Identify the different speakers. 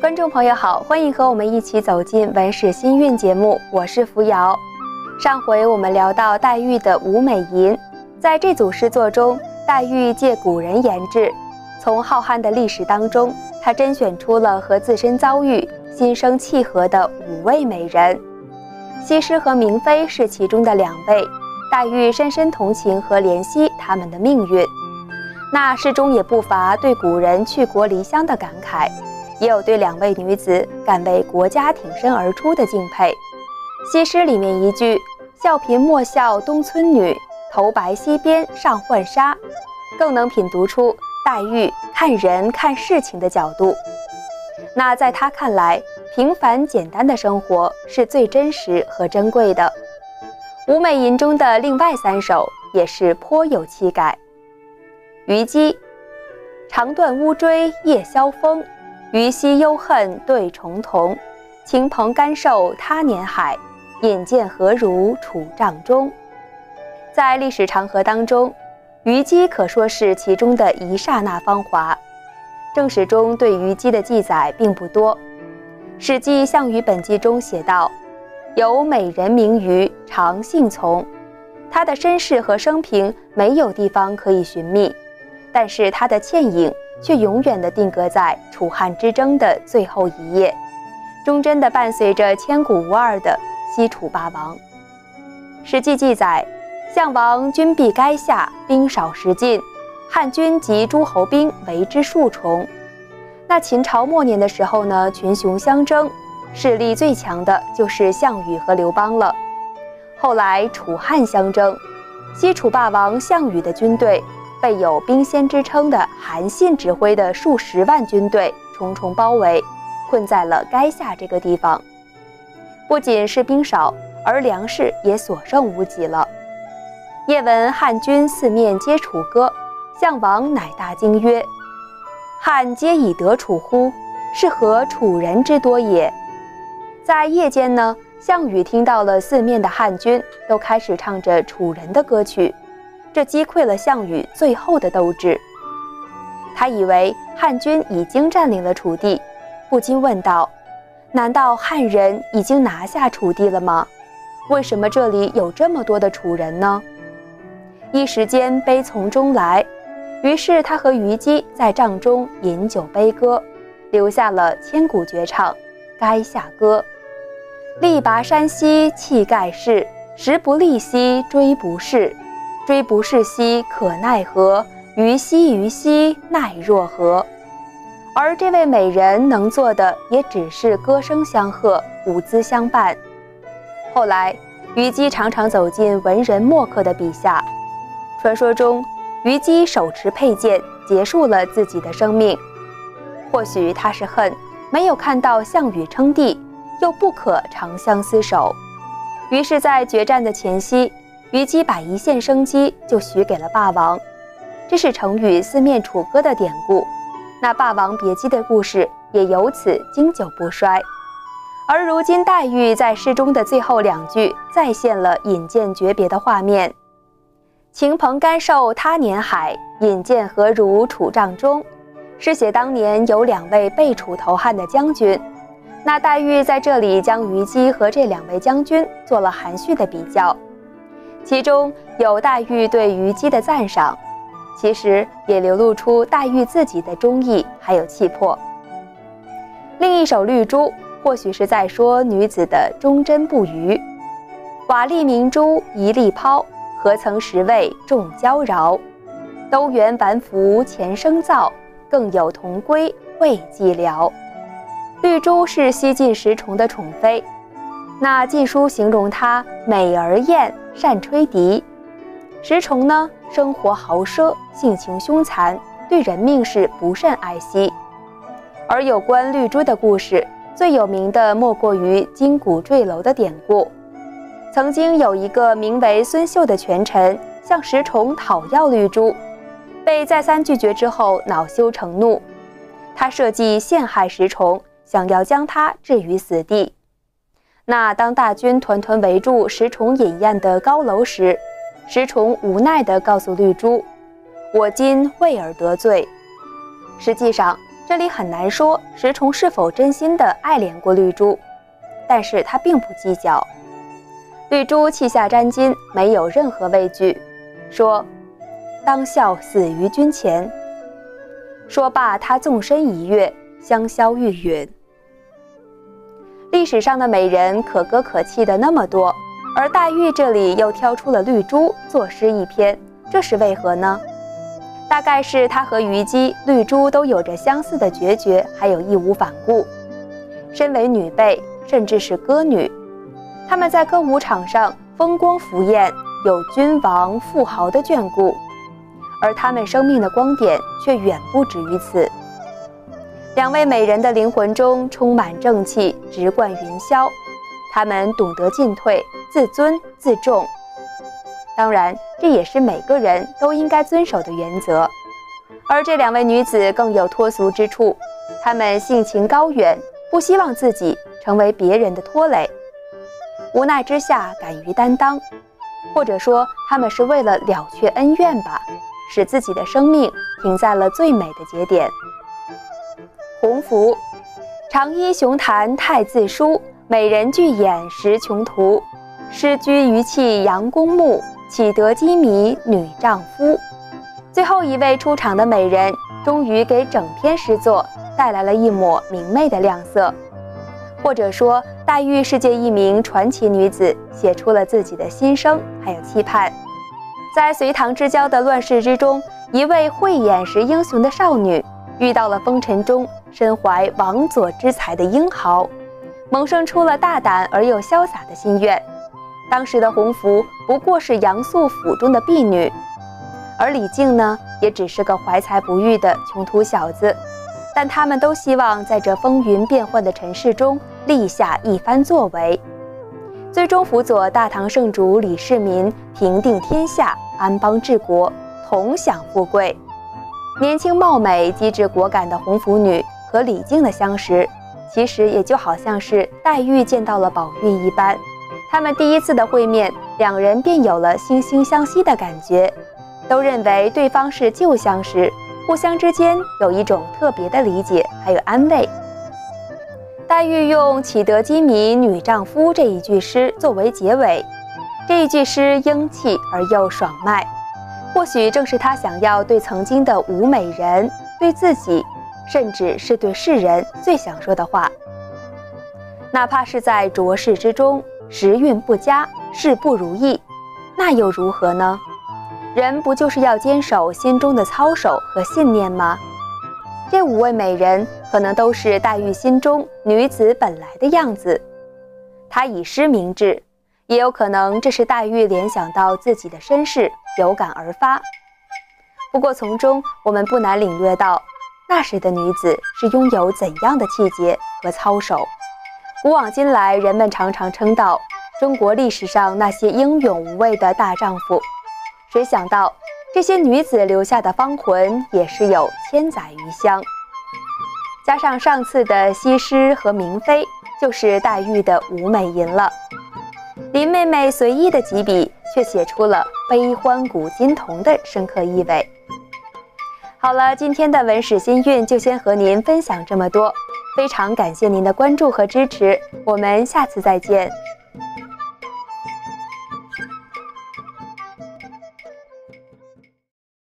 Speaker 1: 观众朋友好，欢迎和我们一起走进《文史新韵》节目，我是扶摇。上回我们聊到黛玉的《舞美吟》，在这组诗作中，黛玉借古人言志，从浩瀚的历史当中，她甄选出了和自身遭遇心生契合的五位美人。西施和明妃是其中的两位，黛玉深深同情和怜惜他们的命运。那诗中也不乏对古人去国离乡的感慨。也有对两位女子敢为国家挺身而出的敬佩。西施里面一句“笑贫莫笑东村女，头白西边上浣纱”，更能品读出黛玉看人看事情的角度。那在她看来，平凡简单的生活是最真实和珍贵的。《舞美吟》中的另外三首也是颇有气概。虞姬：长断乌骓夜宵风。虞兮忧恨对重瞳，晴蓬甘受他年海，引见何如楚帐中。在历史长河当中，虞姬可说是其中的一刹那芳华。正史中对虞姬的记载并不多，《史记·项羽本纪》中写道：“有美人名虞，常姓从。”她的身世和生平没有地方可以寻觅，但是他的倩影。却永远地定格在楚汉之争的最后一页，忠贞地伴随着千古无二的西楚霸王。《史记》记载，项王军避垓下，兵少食尽，汉军及诸侯兵围之数重。那秦朝末年的时候呢，群雄相争，势力最强的就是项羽和刘邦了。后来楚汉相争，西楚霸王项羽的军队。被有兵仙之称的韩信指挥的数十万军队重重包围，困在了垓下这个地方。不仅是兵少，而粮食也所剩无几了。夜闻汉军四面皆楚歌，项王乃大惊曰：“汉皆以得楚乎？是何楚人之多也？”在夜间呢，项羽听到了四面的汉军都开始唱着楚人的歌曲。这击溃了项羽最后的斗志。他以为汉军已经占领了楚地，不禁问道：“难道汉人已经拿下楚地了吗？为什么这里有这么多的楚人呢？”一时间悲从中来，于是他和虞姬在帐中饮酒悲歌，留下了千古绝唱《垓下歌》：“力拔山兮气盖世，时不利兮骓不逝。”骓不逝兮可奈何，虞兮虞兮奈若何？而这位美人能做的也只是歌声相和，舞姿相伴。后来，虞姬常常走进文人墨客的笔下。传说中，虞姬手持佩剑，结束了自己的生命。或许她是恨，没有看到项羽称帝，又不可长相厮守，于是，在决战的前夕。虞姬把一线生机就许给了霸王，这是成语“四面楚歌”的典故。那霸王别姬的故事也由此经久不衰。而如今黛玉在诗中的最后两句再现了引荐诀别的画面：“晴蓬甘瘦他年海，引荐何如楚帐中。”是写当年有两位被楚投汉的将军。那黛玉在这里将虞姬和这两位将军做了含蓄的比较。其中有黛玉对虞姬的赞赏，其实也流露出黛玉自己的忠义还有气魄。另一首《绿珠》或许是在说女子的忠贞不渝。瓦砾明珠一粒抛，何曾识味众娇娆？都缘玩服前生造，更有同归未寂寥。绿珠是西晋石崇的宠妃。那《晋书》形容她美而艳，善吹笛。石崇呢，生活豪奢，性情凶残，对人命是不甚爱惜。而有关绿珠的故事，最有名的莫过于金鼓坠楼的典故。曾经有一个名为孙秀的权臣向石崇讨要绿珠，被再三拒绝之后，恼羞成怒，他设计陷害石崇，想要将他置于死地。那当大军团团围住石崇饮宴的高楼时，石崇无奈地告诉绿珠：“我今为尔得罪。”实际上，这里很难说石崇是否真心的爱恋过绿珠，但是他并不计较。绿珠泣下沾巾，没有任何畏惧，说：“当笑死于君前。”说罢，他纵身一跃，香消玉殒。历史上的美人可歌可泣的那么多，而黛玉这里又挑出了绿珠作诗一篇，这是为何呢？大概是他和虞姬、绿珠都有着相似的决绝，还有义无反顾。身为女辈，甚至是歌女，他们在歌舞场上风光浮艳，有君王富豪的眷顾，而他们生命的光点却远不止于此。两位美人的灵魂中充满正气，直贯云霄。他们懂得进退，自尊自重。当然，这也是每个人都应该遵守的原则。而这两位女子更有脱俗之处，她们性情高远，不希望自己成为别人的拖累，无奈之下敢于担当，或者说她们是为了了却恩怨吧，使自己的生命停在了最美的节点。鸿福，长揖雄谈太自疏，美人巨眼识穷途，诗居于气阳公墓。岂得羁迷女丈夫？最后一位出场的美人，终于给整篇诗作带来了一抹明媚的亮色。或者说，黛玉是借一名传奇女子，写出了自己的心声，还有期盼。在隋唐之交的乱世之中，一位慧眼识英雄的少女，遇到了风尘中身怀王佐之才的英豪，萌生出了大胆而又潇洒的心愿。当时的洪福不过是杨素府中的婢女，而李靖呢，也只是个怀才不遇的穷途小子。但他们都希望在这风云变幻的尘世中立下一番作为，最终辅佐大唐圣主李世民平定天下、安邦治国、同享富贵。年轻貌美、机智果敢的红拂女和李靖的相识，其实也就好像是黛玉见到了宝玉一般。他们第一次的会面，两人便有了惺惺相惜的感觉，都认为对方是旧相识，互相之间有一种特别的理解，还有安慰。黛玉用“岂得金迷女丈夫”这一句诗作为结尾，这一句诗英气而又爽迈，或许正是她想要对曾经的吴美人、对自己，甚至是对世人最想说的话。哪怕是在浊世之中。时运不佳，事不如意，那又如何呢？人不就是要坚守心中的操守和信念吗？这五位美人可能都是黛玉心中女子本来的样子。她以诗明志，也有可能这是黛玉联想到自己的身世，有感而发。不过从中我们不难领略到，那时的女子是拥有怎样的气节和操守。古往今来，人们常常称道中国历史上那些英勇无畏的大丈夫，谁想到这些女子留下的芳魂也是有千载余香。加上上次的西施和明妃，就是黛玉的吴美吟了。林妹妹随意的几笔，却写出了悲欢古今同的深刻意味。好了，今天的文史新韵就先和您分享这么多。非常感谢您的关注和支持，我们下次再见。